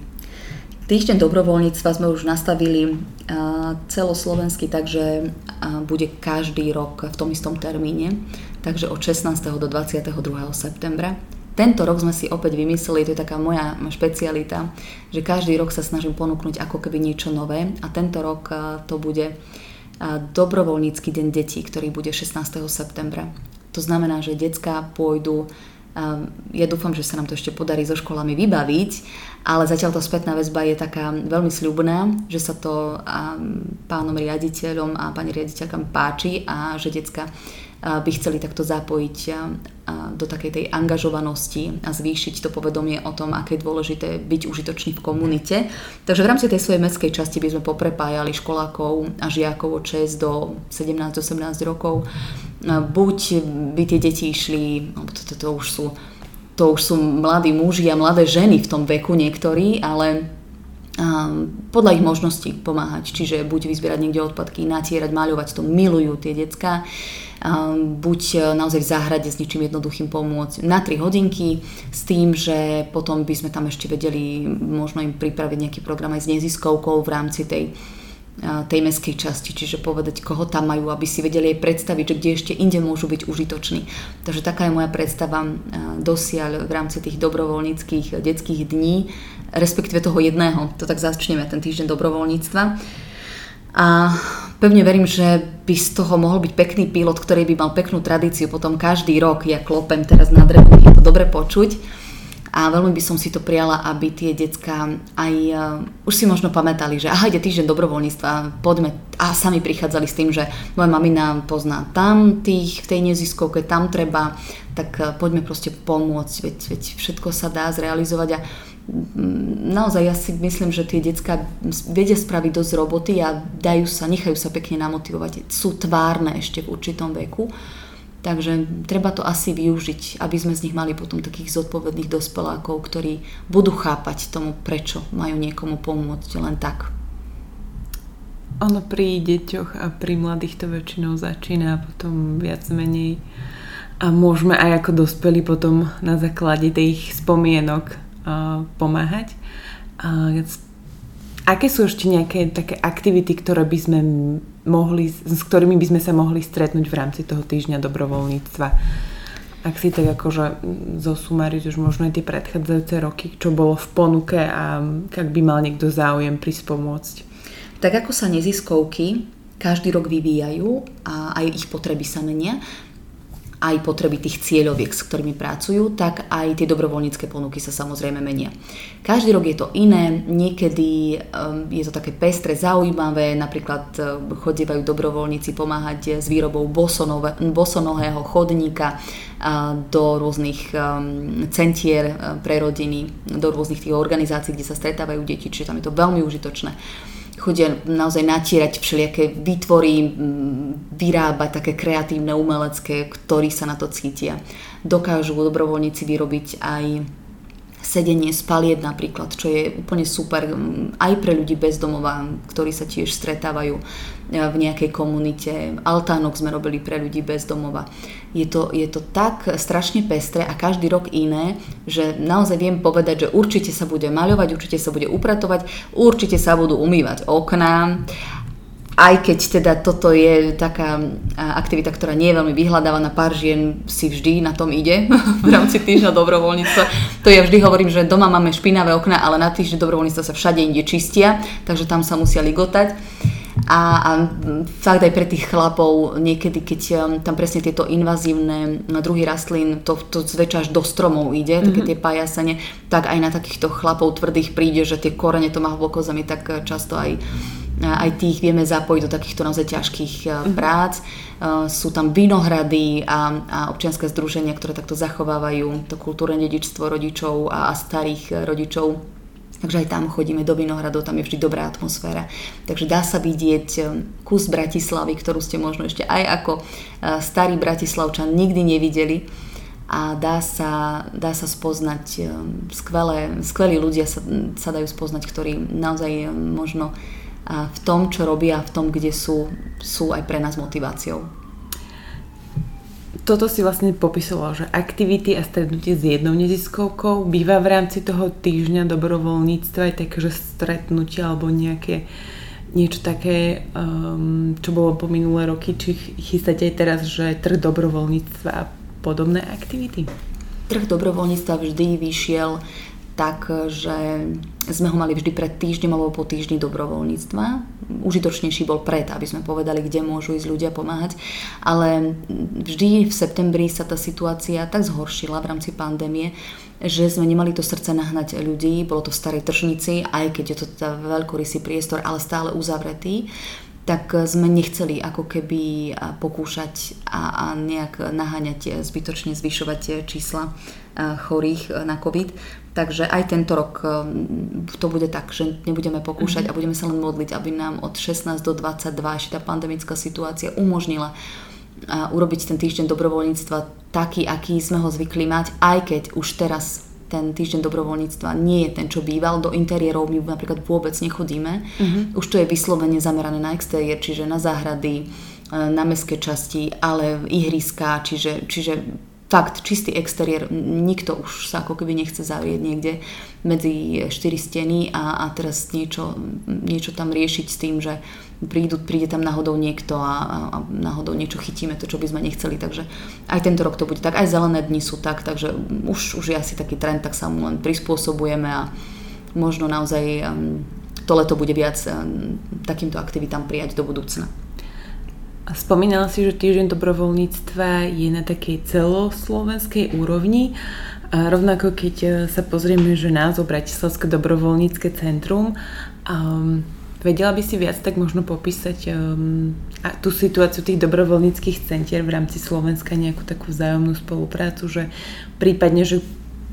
Týždeň dobrovoľníctva sme už nastavili celoslovensky, takže bude každý rok v tom istom termíne takže od 16. do 22. septembra. Tento rok sme si opäť vymysleli, to je taká moja špecialita, že každý rok sa snažím ponúknuť ako keby niečo nové a tento rok to bude dobrovoľnícky deň detí, ktorý bude 16. septembra. To znamená, že detská pôjdu ja dúfam, že sa nám to ešte podarí so školami vybaviť, ale zatiaľ to spätná väzba je taká veľmi sľubná, že sa to pánom riaditeľom a pani riaditeľkám páči a že detská by chceli takto zapojiť do takej tej angažovanosti a zvýšiť to povedomie o tom, aké je dôležité byť užitočný v komunite. Takže v rámci tej svojej mestskej časti by sme poprepájali školákov a žiakov od 6 do 17-18 rokov. Buď by tie deti išli, no to, to, to už sú to už sú mladí muži a mladé ženy v tom veku niektorí, ale podľa ich možností pomáhať. Čiže buď vyzbierať niekde odpadky, natierať, maľovať, to milujú tie decka buď e, naozaj v záhrade s ničím jednoduchým pomôcť na 3 hodinky s tým, že potom by sme tam ešte vedeli možno im pripraviť nejaký program aj s neziskovkou v rámci tej tej meskej časti, čiže povedať, koho tam majú, aby si vedeli aj predstaviť, že kde ešte inde môžu byť užitoční. Takže taká je moja predstava dosiaľ v rámci tých dobrovoľníckých detských dní, respektíve toho jedného, to tak začneme, ten týždeň dobrovoľníctva. A pevne verím, že by z toho mohol byť pekný pilot, ktorý by mal peknú tradíciu potom každý rok. Ja klopem teraz na drevo, je to dobre počuť a veľmi by som si to prijala, aby tie decka aj uh, už si možno pamätali, že aha, ide týždeň dobrovoľníctva, poďme a sami prichádzali s tým, že moja mamina pozná tam tých v tej neziskovke, tam treba, tak uh, poďme proste pomôcť, veď, veď všetko sa dá zrealizovať a mm, naozaj ja si myslím, že tie decka vedia spraviť dosť roboty a dajú sa, nechajú sa pekne namotivovať. Sú tvárne ešte v určitom veku Takže treba to asi využiť, aby sme z nich mali potom takých zodpovedných dospelákov, ktorí budú chápať tomu, prečo majú niekomu pomôcť len tak. Ono pri deťoch a pri mladých to väčšinou začína a potom viac menej a môžeme aj ako dospelí potom na základe tých spomienok uh, pomáhať. Uh, aké sú ešte nejaké také aktivity, ktoré by sme mohli, s ktorými by sme sa mohli stretnúť v rámci toho týždňa dobrovoľníctva. Ak si tak akože zosumariť už možno aj tie predchádzajúce roky, čo bolo v ponuke a ak by mal niekto záujem prísť pomôcť. Tak ako sa neziskovky každý rok vyvíjajú a aj ich potreby sa menia, aj potreby tých cieľoviek, s ktorými pracujú, tak aj tie dobrovoľnícke ponuky sa samozrejme menia. Každý rok je to iné, niekedy um, je to také pestre, zaujímavé, napríklad um, chodievajú dobrovoľníci pomáhať s výrobou bosonohého chodníka do rôznych um, centier uh, pre rodiny, do rôznych tých organizácií, kde sa stretávajú deti, čiže tam je to veľmi užitočné chodia naozaj natierať všelijaké výtvory, vyrábať také kreatívne umelecké, ktorí sa na to cítia. Dokážu dobrovoľníci vyrobiť aj sedenie spaliet napríklad, čo je úplne super aj pre ľudí bez domova, ktorí sa tiež stretávajú e, v nejakej komunite. Altánok sme robili pre ľudí bez domova. Je to, je to tak strašne pestré a každý rok iné, že naozaj viem povedať, že určite sa bude maľovať, určite sa bude upratovať, určite sa budú umývať okná aj keď teda toto je taká aktivita, ktorá nie je veľmi vyhľadávaná, pár žien si vždy na tom ide (laughs) v rámci týždňa dobrovoľníctva. To ja vždy hovorím, že doma máme špinavé okna, ale na týždeň dobrovoľníctva sa všade inde čistia, takže tam sa musia ligotať. A, a fakt aj pre tých chlapov niekedy, keď um, tam presne tieto invazívne druhy rastlín, to, to zväčša až do stromov ide, mm-hmm. také mhm. tie pajasene, tak aj na takýchto chlapov tvrdých príde, že tie korene to má hlboko zemi, tak uh, často aj aj tých vieme zapojiť do takýchto naozaj ťažkých mm-hmm. prác. Sú tam vinohrady a, a občianske združenia, ktoré takto zachovávajú to kultúrne dedičstvo rodičov a, a starých rodičov. Takže aj tam chodíme do Vinohradov, tam je vždy dobrá atmosféra. Takže dá sa vidieť kus Bratislavy, ktorú ste možno ešte aj ako starý Bratislavčan nikdy nevideli a dá sa, dá sa spoznať skvelé, skvelí ľudia sa, sa dajú spoznať, ktorí naozaj možno a v tom, čo robia, v tom, kde sú, sú aj pre nás motiváciou. Toto si vlastne popisoval, že aktivity a stretnutie s jednou neziskovkou býva v rámci toho týždňa dobrovoľníctva aj také, že stretnutie alebo nejaké niečo také, um, čo bolo po minulé roky, či chystáte aj teraz, že trh dobrovoľníctva a podobné aktivity? Trh dobrovoľníctva vždy vyšiel tak, že sme ho mali vždy pred týždňom alebo po týždni dobrovoľníctva. Užitočnejší bol pred, aby sme povedali, kde môžu ísť ľudia pomáhať. Ale vždy v septembri sa tá situácia tak zhoršila v rámci pandémie, že sme nemali to srdce nahnať ľudí. Bolo to v starej tržnici, aj keď je to teda veľkorysý priestor, ale stále uzavretý tak sme nechceli ako keby pokúšať a, a nejak naháňať, zbytočne zvyšovať čísla chorých na COVID. Takže aj tento rok um, to bude tak, že nebudeme pokúšať mm-hmm. a budeme sa len modliť, aby nám od 16 do 22 ešte tá pandemická situácia umožnila urobiť ten týždeň dobrovoľníctva taký, aký sme ho zvykli mať, aj keď už teraz ten týždeň dobrovoľníctva nie je ten, čo býval. Do interiérov my napríklad vôbec nechodíme. Mm-hmm. Už to je vyslovene zamerané na exteriér, čiže na záhrady, e, na mestské časti, ale ihriská, čiže, čiže fakt čistý exteriér, nikto už sa ako keby nechce zavrieť niekde medzi štyri steny a, a teraz niečo, niečo tam riešiť s tým, že prídu, príde tam náhodou niekto a, a, a náhodou niečo chytíme, to čo by sme nechceli, takže aj tento rok to bude tak, aj zelené dni sú tak, takže už, už je asi taký trend, tak sa mu len prispôsobujeme a možno naozaj um, to leto bude viac um, takýmto aktivitám prijať do budúcna. A spomínala si, že týždeň dobrovoľníctva je na takej celoslovenskej úrovni. A rovnako keď e, sa pozrieme, že názov Bratislavské dobrovoľnícke centrum, um, vedela by si viac tak možno popísať um, a tú situáciu tých dobrovoľníckých centier v rámci Slovenska, nejakú takú vzájomnú spoluprácu, že prípadne, že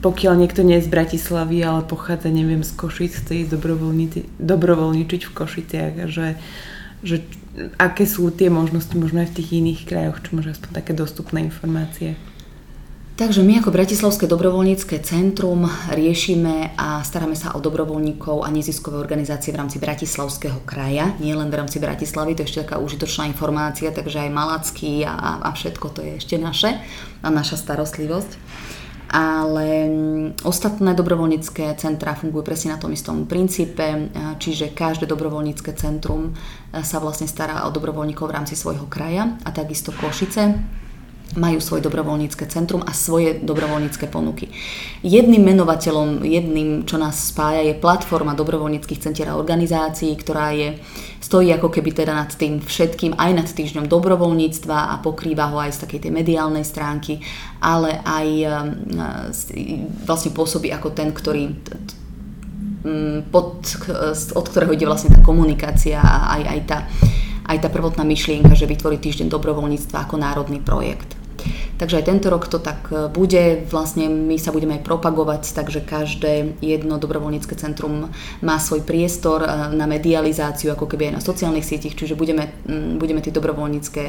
pokiaľ niekto nie je z Bratislavy, ale pochádza, neviem, z Košic, chce ísť dobrovoľničiť v Košiciach, že, že aké sú tie možnosti možno aj v tých iných krajoch, čo môže aspoň také dostupné informácie. Takže my ako Bratislavské dobrovoľnícke centrum riešime a staráme sa o dobrovoľníkov a neziskové organizácie v rámci Bratislavského kraja, nie len v rámci Bratislavy, to je ešte taká užitočná informácia, takže aj Malacký a, a všetko to je ešte naše a naša starostlivosť ale mm, ostatné dobrovoľnícke centrá fungujú presne na tom istom princípe, čiže každé dobrovoľnícke centrum sa vlastne stará o dobrovoľníkov v rámci svojho kraja a takisto Košice majú svoje dobrovoľnícke centrum a svoje dobrovoľnícke ponuky. Jedným menovateľom, jedným, čo nás spája, je platforma dobrovoľníckých centier a organizácií, ktorá je, stojí ako keby teda nad tým všetkým, aj nad týždňom dobrovoľníctva a pokrýva ho aj z takej tej mediálnej stránky, ale aj e, vlastne pôsobí ako ten, ktorý pod, od ktorého ide vlastne tá komunikácia a aj, aj tá aj tá prvotná myšlienka, že vytvorí týždeň dobrovoľníctva ako národný projekt. Takže aj tento rok to tak e, bude. Vlastne my sa budeme aj propagovať, takže každé jedno dobrovoľnícke centrum má svoj priestor e, na medializáciu, ako keby aj na sociálnych sietich, čiže budeme, budeme tie dobrovoľnícke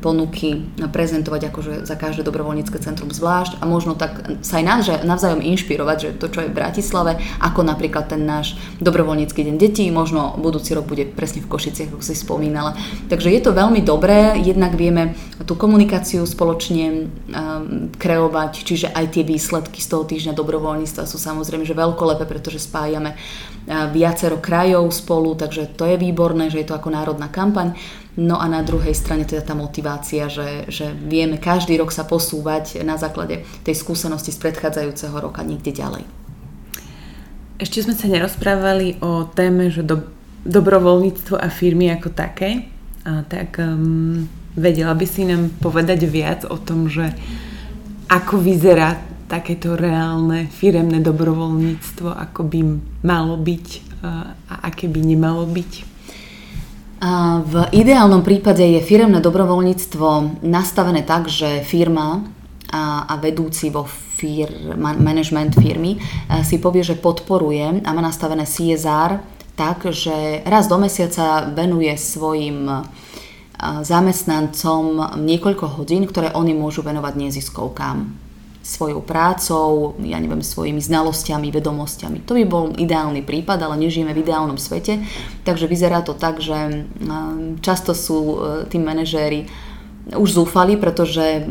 ponuky prezentovať akože za každé dobrovoľnícke centrum zvlášť a možno tak sa aj navzájom inšpirovať, že to, čo je v Bratislave, ako napríklad ten náš dobrovoľnícky deň detí, možno budúci rok bude presne v Košiciach, ako si spomínala. Takže je to veľmi dobré, jednak vieme tú komunikáciu spoločne spoločne um, kreovať, čiže aj tie výsledky z toho týždňa dobrovoľníctva sú samozrejme že veľkolepé, pretože spájame uh, viacero krajov spolu, takže to je výborné, že je to ako národná kampaň. No a na druhej strane teda tá motivácia, že, že vieme každý rok sa posúvať na základe tej skúsenosti z predchádzajúceho roka niekde ďalej. Ešte sme sa nerozprávali o téme, že do, dobrovoľníctvo a firmy ako také. A tak um, Vedela by si nám povedať viac o tom, že ako vyzerá takéto reálne firemné dobrovoľníctvo, ako by malo byť a aké by nemalo byť? V ideálnom prípade je firemné dobrovoľníctvo nastavené tak, že firma a, vedúci vo fir, management firmy si povie, že podporuje a má nastavené CSR tak, že raz do mesiaca venuje svojim zamestnancom niekoľko hodín, ktoré oni môžu venovať neziskovkám svojou prácou, ja neviem, svojimi znalosťami, vedomosťami. To by bol ideálny prípad, ale nežijeme v ideálnom svete, takže vyzerá to tak, že často sú e, tí manažéri už zúfali, pretože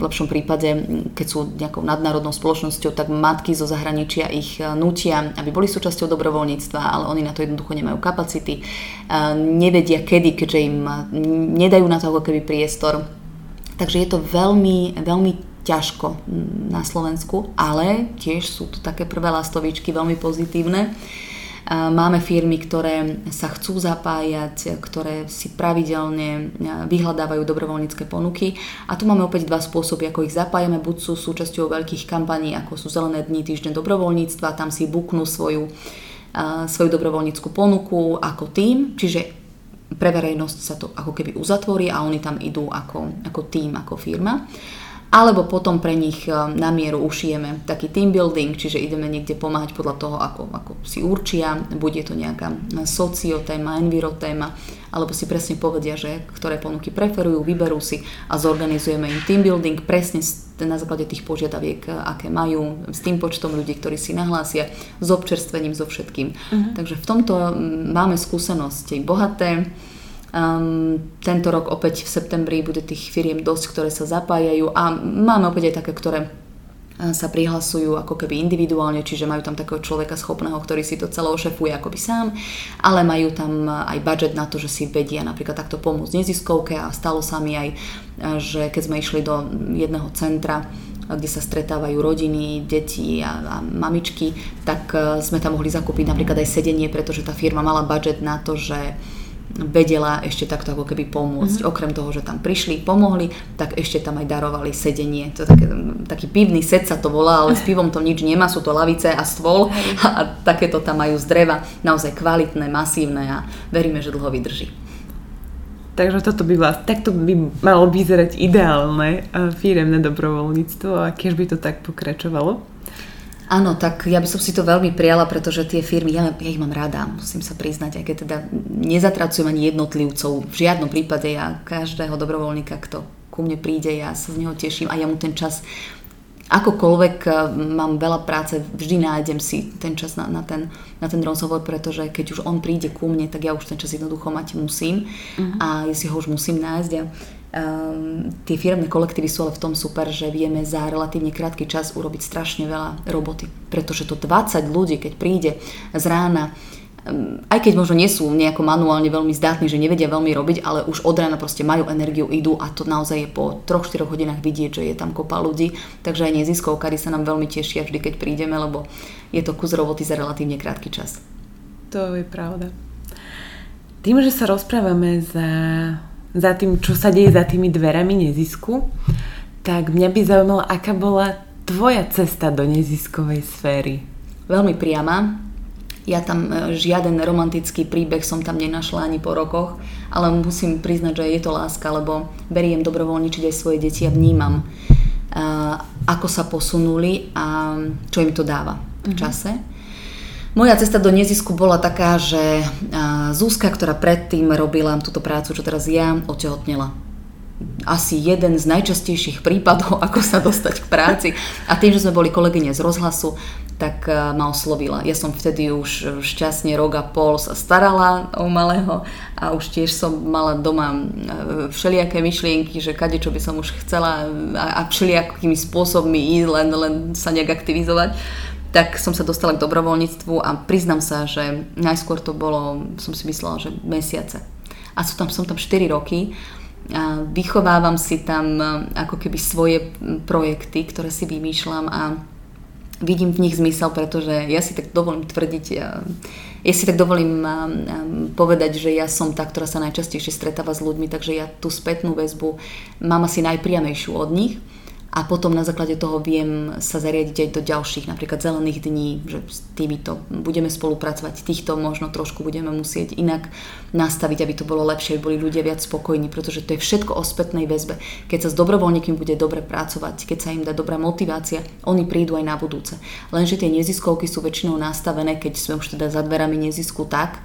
v lepšom prípade, keď sú nejakou nadnárodnou spoločnosťou, tak matky zo zahraničia ich e, nutia, aby boli súčasťou dobrovoľníctva, ale oni na to jednoducho nemajú kapacity, e, nevedia kedy, keďže im nedajú na to ako keby priestor. Takže je to veľmi, veľmi ťažko na Slovensku, ale tiež sú tu také prvé lastovičky veľmi pozitívne. Máme firmy, ktoré sa chcú zapájať, ktoré si pravidelne vyhľadávajú dobrovoľnícke ponuky. A tu máme opäť dva spôsoby, ako ich zapájame. Buď sú súčasťou veľkých kampaní, ako sú Zelené dni, týždeň dobrovoľníctva, tam si buknú svoju, svoju dobrovoľníckú ponuku ako tým, čiže pre verejnosť sa to ako keby uzatvorí a oni tam idú ako, ako tým, ako firma alebo potom pre nich eh, na mieru ušijeme taký team building, čiže ideme niekde pomáhať podľa toho, ako, ako si určia, bude to nejaká sociotéma, envirotéma, alebo si presne povedia, že ktoré ponuky preferujú, vyberú si a zorganizujeme im team building presne na základe tých požiadaviek, eh, aké majú, s tým počtom ľudí, ktorí si nahlásia, s občerstvením, so všetkým. Uh-huh. Takže v tomto máme skúsenosti bohaté Um, tento rok opäť v septembri bude tých firiem dosť, ktoré sa zapájajú a máme opäť aj také, ktoré sa prihlasujú ako keby individuálne, čiže majú tam takého človeka schopného, ktorý si to celé ošefuje akoby sám, ale majú tam aj budget na to, že si vedia napríklad takto pomôcť neziskovke a stalo sa mi aj, že keď sme išli do jedného centra, kde sa stretávajú rodiny, deti a, a mamičky, tak e, sme tam mohli zakúpiť napríklad aj sedenie, pretože tá firma mala budget na to, že vedela ešte takto ako keby pomôcť. Mm-hmm. Okrem toho, že tam prišli, pomohli, tak ešte tam aj darovali sedenie. To také, taký pivný set sa to volá, ale s pivom to nič nemá, sú to lavice a stôl a, a takéto tam majú z dreva, naozaj kvalitné, masívne a veríme, že dlho vydrží. Takže toto by vlastne, takto by malo vyzerať ideálne eh, firemné dobrovoľníctvo a keď by to tak pokračovalo. Áno, tak ja by som si to veľmi prijala, pretože tie firmy, ja, ja ich mám rada, musím sa priznať, aj keď teda nezatracujem ani jednotlivcov. V žiadnom prípade ja každého dobrovoľníka, kto ku mne príde, ja sa z neho teším a ja mu ten čas akokoľvek eh, mám veľa práce, vždy nájdem si ten čas na, na, ten, na ten rozhovor, pretože keď už on príde ku mne, tak ja už ten čas jednoducho mať musím uh-huh. a ja si ho už musím nájsť a Um, tie firmné kolektívy sú ale v tom super, že vieme za relatívne krátky čas urobiť strašne veľa roboty. Pretože to 20 ľudí, keď príde z rána, um, aj keď možno nie sú nejako manuálne veľmi zdatní, že nevedia veľmi robiť, ale už od rána proste majú energiu, idú a to naozaj je po 3-4 hodinách vidieť, že je tam kopa ľudí. Takže aj neziskovkári sa nám veľmi tešia vždy, keď prídeme, lebo je to kus roboty za relatívne krátky čas. To je pravda. Tým, že sa rozprávame za za tým, čo sa deje za tými dverami nezisku, tak mňa by zaujímalo, aká bola tvoja cesta do neziskovej sféry. Veľmi priama. Ja tam e, žiaden romantický príbeh som tam nenašla ani po rokoch, ale musím priznať, že je to láska, lebo beriem dobrovoľničiť aj svoje deti a vnímam, e, ako sa posunuli a čo im to dáva v mhm. čase. Mm-hmm. Moja cesta do nezisku bola taká, že Zúska, ktorá predtým robila túto prácu, čo teraz ja, otehotnela. Asi jeden z najčastejších prípadov, (laughs) ako sa dostať k práci. A tým, že sme boli kolegyne z rozhlasu, tak ma oslovila. Ja som vtedy už šťastne rok a pol sa starala o malého a už tiež som mala doma všelijaké myšlienky, že kade čo by som už chcela a všelijakými spôsobmi ísť, len, len sa nejak aktivizovať tak som sa dostala k dobrovoľníctvu a priznam sa, že najskôr to bolo, som si myslela, že mesiace. A som tam, som tam 4 roky a vychovávam si tam ako keby svoje projekty, ktoré si vymýšľam a vidím v nich zmysel, pretože ja si tak dovolím tvrdiť, ja si tak dovolím povedať, že ja som tá, ktorá sa najčastejšie stretáva s ľuďmi, takže ja tú spätnú väzbu mám asi najpriamejšiu od nich a potom na základe toho viem sa zariadiť aj do ďalších, napríklad zelených dní, že s týmito budeme spolupracovať, týchto možno trošku budeme musieť inak nastaviť, aby to bolo lepšie, aby boli ľudia viac spokojní, pretože to je všetko o spätnej väzbe. Keď sa s dobrovoľníkmi bude dobre pracovať, keď sa im dá dobrá motivácia, oni prídu aj na budúce. Lenže tie neziskovky sú väčšinou nastavené, keď sme už teda za dverami nezisku tak,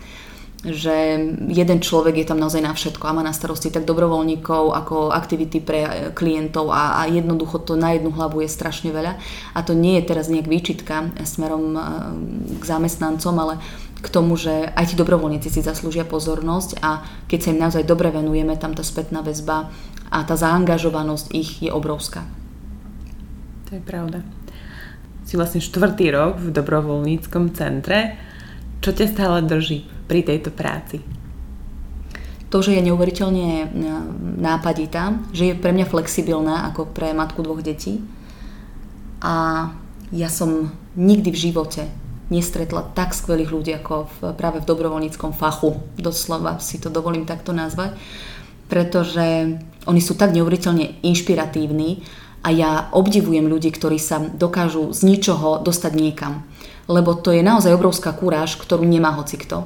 že jeden človek je tam naozaj na všetko a má na starosti tak dobrovoľníkov ako aktivity pre klientov a, a jednoducho to na jednu hlavu je strašne veľa a to nie je teraz nejak výčitka smerom e, k zamestnancom, ale k tomu, že aj tí dobrovoľníci si zaslúžia pozornosť a keď sa im naozaj dobre venujeme, tam tá spätná väzba a tá zaangažovanosť ich je obrovská. To je pravda. Si vlastne štvrtý rok v dobrovoľníckom centre. Čo ťa stále drží? Pri tejto práci? To, že je neuveriteľne e, nápaditá, že je pre mňa flexibilná ako pre matku dvoch detí. A ja som nikdy v živote nestretla tak skvelých ľudí ako v, práve v dobrovoľníckom fachu. Doslova si to dovolím takto nazvať. Pretože oni sú tak neuveriteľne inšpiratívni a ja obdivujem ľudí, ktorí sa dokážu z ničoho dostať niekam lebo to je naozaj obrovská kúráž, ktorú nemá hocikto.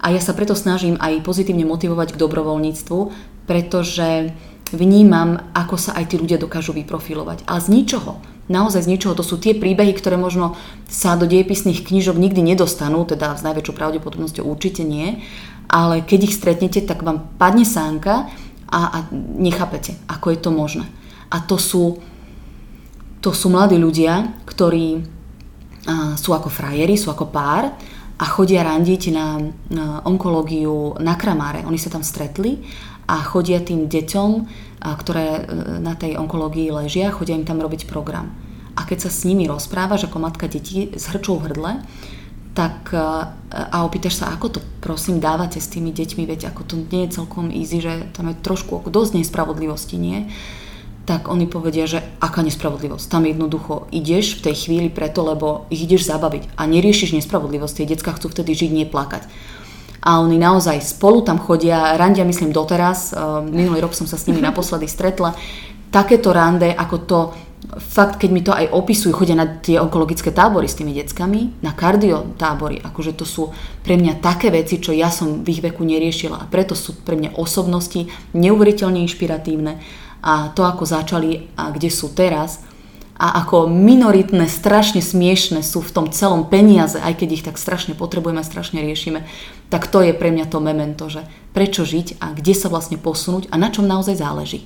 A ja sa preto snažím aj pozitívne motivovať k dobrovoľníctvu, pretože vnímam, ako sa aj tí ľudia dokážu vyprofilovať. A z ničoho, naozaj z ničoho, to sú tie príbehy, ktoré možno sa do dejepisných knižok nikdy nedostanú, teda s najväčšou pravdepodobnosťou určite nie, ale keď ich stretnete, tak vám padne sánka a, a nechápete, ako je to možné. A to sú, to sú mladí ľudia, ktorí sú ako frajeri, sú ako pár a chodia randiť na, onkológiu na Kramáre. Oni sa tam stretli a chodia tým deťom, ktoré e, na tej onkológii ležia, chodia im tam robiť program. A keď sa s nimi rozprávaš ako matka detí s hrčou v hrdle, tak e, a opýtaš sa, ako to prosím dávate s tými deťmi, veď ako to nie je celkom easy, že tam je trošku ako dosť nespravodlivosti, nie? Tak oni povedia, že aká nespravodlivosť. Tam jednoducho ideš v tej chvíli preto, lebo ich ideš zabaviť a neriešiš nespravodlivosť. Tie detská chcú vtedy žiť, nie plakať. A oni naozaj spolu tam chodia, randia myslím doteraz, minulý rok som sa s nimi (laughs) naposledy stretla. Takéto rande, ako to, fakt keď mi to aj opisujú, chodia na tie onkologické tábory s tými deckami, na kardio tábory, akože to sú pre mňa také veci, čo ja som v ich veku neriešila a preto sú pre mňa osobnosti neuveriteľne inšpiratívne a to, ako začali a kde sú teraz a ako minoritné, strašne smiešne sú v tom celom peniaze, aj keď ich tak strašne potrebujeme strašne riešime, tak to je pre mňa to memento, že prečo žiť a kde sa vlastne posunúť a na čom naozaj záleží.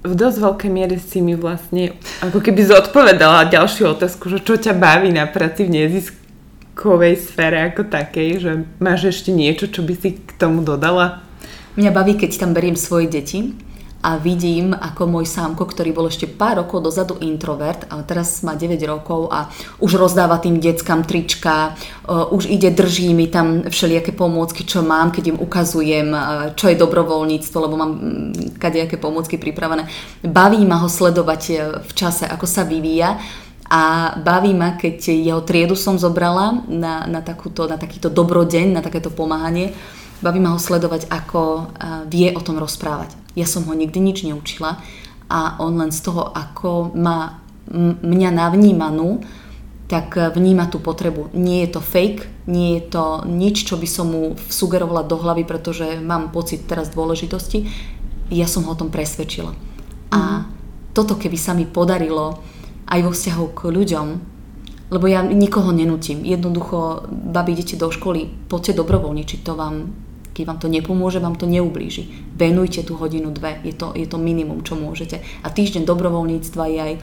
V dosť veľkej miere si mi vlastne ako keby zodpovedala ďalšiu otázku, že čo ťa baví na práci v neziskovej sfére ako takej, že máš ešte niečo, čo by si k tomu dodala? Mňa baví, keď tam beriem svoje deti a vidím, ako môj sámko, ktorý bol ešte pár rokov dozadu introvert, ale teraz má 9 rokov a už rozdáva tým deckám trička, uh, už ide, drží mi tam všelijaké pomôcky, čo mám, keď im ukazujem, uh, čo je dobrovoľníctvo, lebo mám mm, kadejaké pomôcky pripravené. Baví ma ho sledovať uh, v čase, ako sa vyvíja a baví ma, keď jeho triedu som zobrala na, na, takúto, na takýto dobrodeň, na takéto pomáhanie Baví ma ho sledovať, ako vie o tom rozprávať. Ja som ho nikdy nič neučila a on len z toho, ako má mňa navnímanú, tak vníma tú potrebu. Nie je to fake, nie je to nič, čo by som mu sugerovala do hlavy, pretože mám pocit teraz dôležitosti. Ja som ho o tom presvedčila. A mhm. toto, keby sa mi podarilo aj vo vzťahu k ľuďom, lebo ja nikoho nenutím. Jednoducho, babi, idete do školy, poďte dobrovoľničiť, to vám keď vám to nepomôže, vám to neublíži. Venujte tú hodinu, dve. Je to, je to minimum, čo môžete. A týždeň dobrovoľníctva je aj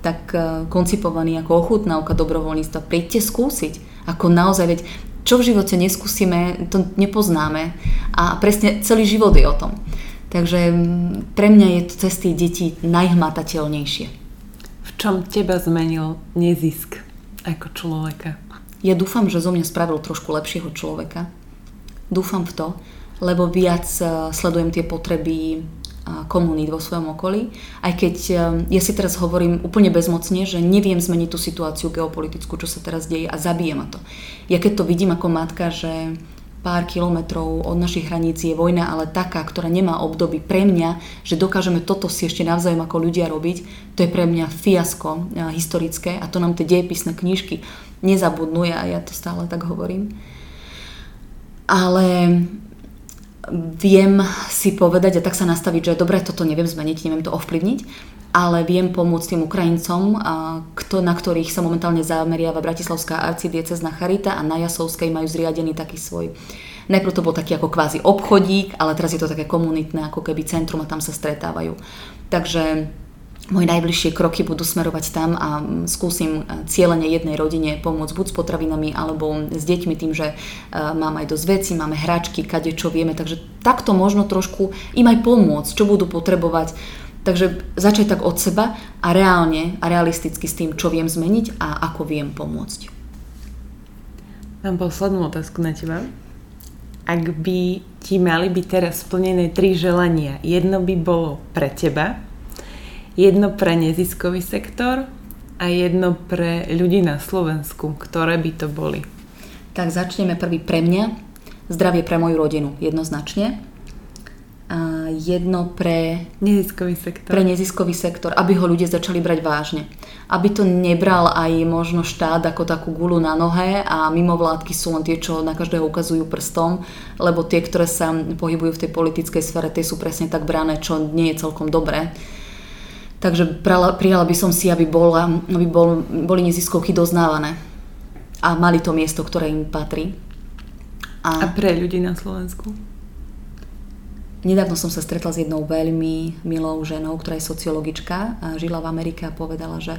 tak e, koncipovaný ako ochutnávka dobrovoľníctva. Príďte skúsiť. Ako naozaj, veď čo v živote neskúsime, to nepoznáme. A presne celý život je o tom. Takže pre mňa je to cez tie deti najhmatateľnejšie. V čom teba zmenil nezisk ako človeka? Ja dúfam, že zo mňa spravil trošku lepšieho človeka Dúfam v to, lebo viac eh, sledujem tie potreby eh, komunít vo svojom okolí. Aj keď eh, ja si teraz hovorím úplne bezmocne, že neviem zmeniť tú situáciu geopolitickú, čo sa teraz deje a zabije ma to. Ja keď to vidím ako matka, že pár kilometrov od našich hraníc je vojna, ale taká, ktorá nemá obdoby pre mňa, že dokážeme toto si ešte navzájom ako ľudia robiť, to je pre mňa fiasko historické a to nám tie dejepisné knižky nezabudnú a ja to stále tak hovorím ale viem si povedať a tak sa nastaviť, že dobre, toto neviem zmeniť, neviem to ovplyvniť, ale viem pomôcť tým Ukrajincom, na ktorých sa momentálne zameriava Bratislavská arcidiecezna Charita a na Jasovskej majú zriadený taký svoj Najprv to bol taký ako kvázi obchodík, ale teraz je to také komunitné, ako keby centrum a tam sa stretávajú. Takže moje najbližšie kroky budú smerovať tam a skúsim e, cieľene jednej rodine pomôcť buď s potravinami alebo s deťmi tým, že e, mám aj dosť veci, máme hračky, kade čo vieme, takže takto možno trošku im aj pomôcť, čo budú potrebovať. Takže začať tak od seba a reálne a realisticky s tým, čo viem zmeniť a ako viem pomôcť. Mám poslednú otázku na teba. Ak by ti mali byť teraz splnené tri želania, jedno by bolo pre teba, jedno pre neziskový sektor a jedno pre ľudí na Slovensku. Ktoré by to boli? Tak začneme prvý pre mňa. Zdravie pre moju rodinu, jednoznačne. A jedno pre neziskový sektor. Pre neziskový sektor, aby ho ľudia začali brať vážne. Aby to nebral aj možno štát ako takú gulu na nohe a mimovládky sú len tie, čo na každého ukazujú prstom, lebo tie, ktoré sa pohybujú v tej politickej sfere, tie sú presne tak brané, čo nie je celkom dobré Takže prijala by som si, aby, bola, aby bol, boli neziskovky doznávané a mali to miesto, ktoré im patrí. A, a pre ľudí na Slovensku? Nedávno som sa stretla s jednou veľmi milou ženou, ktorá je sociologička a žila v Amerike a povedala, že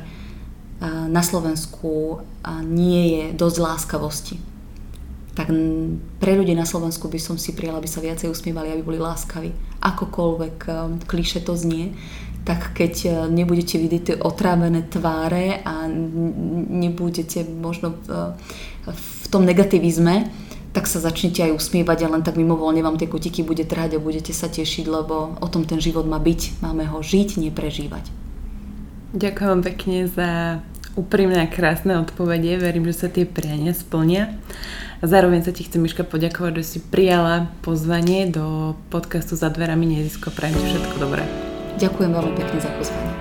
na Slovensku nie je dosť láskavosti. Tak pre ľudí na Slovensku by som si prijala, aby sa viacej usmievali, aby boli láskaví. Akokoľvek kliše to znie, tak keď nebudete vidieť tie otrávené tváre a nebudete možno v, v tom negativizme, tak sa začnete aj usmievať a len tak mimovoľne vám tie kutiky bude trhať a budete sa tešiť, lebo o tom ten život má byť. Máme ho žiť, neprežívať. Ďakujem vám pekne za úprimné a krásne odpovede. Verím, že sa tie priania splnia. A zároveň sa ti chcem, Miška, poďakovať, že si prijala pozvanie do podcastu Za dverami nezisko. Prajem ti všetko dobré. Ďakujem veľmi pekne za pozvanie.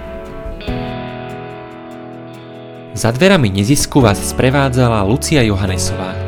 Za dverami nezisku vás sprevádzala Lucia Johanesová.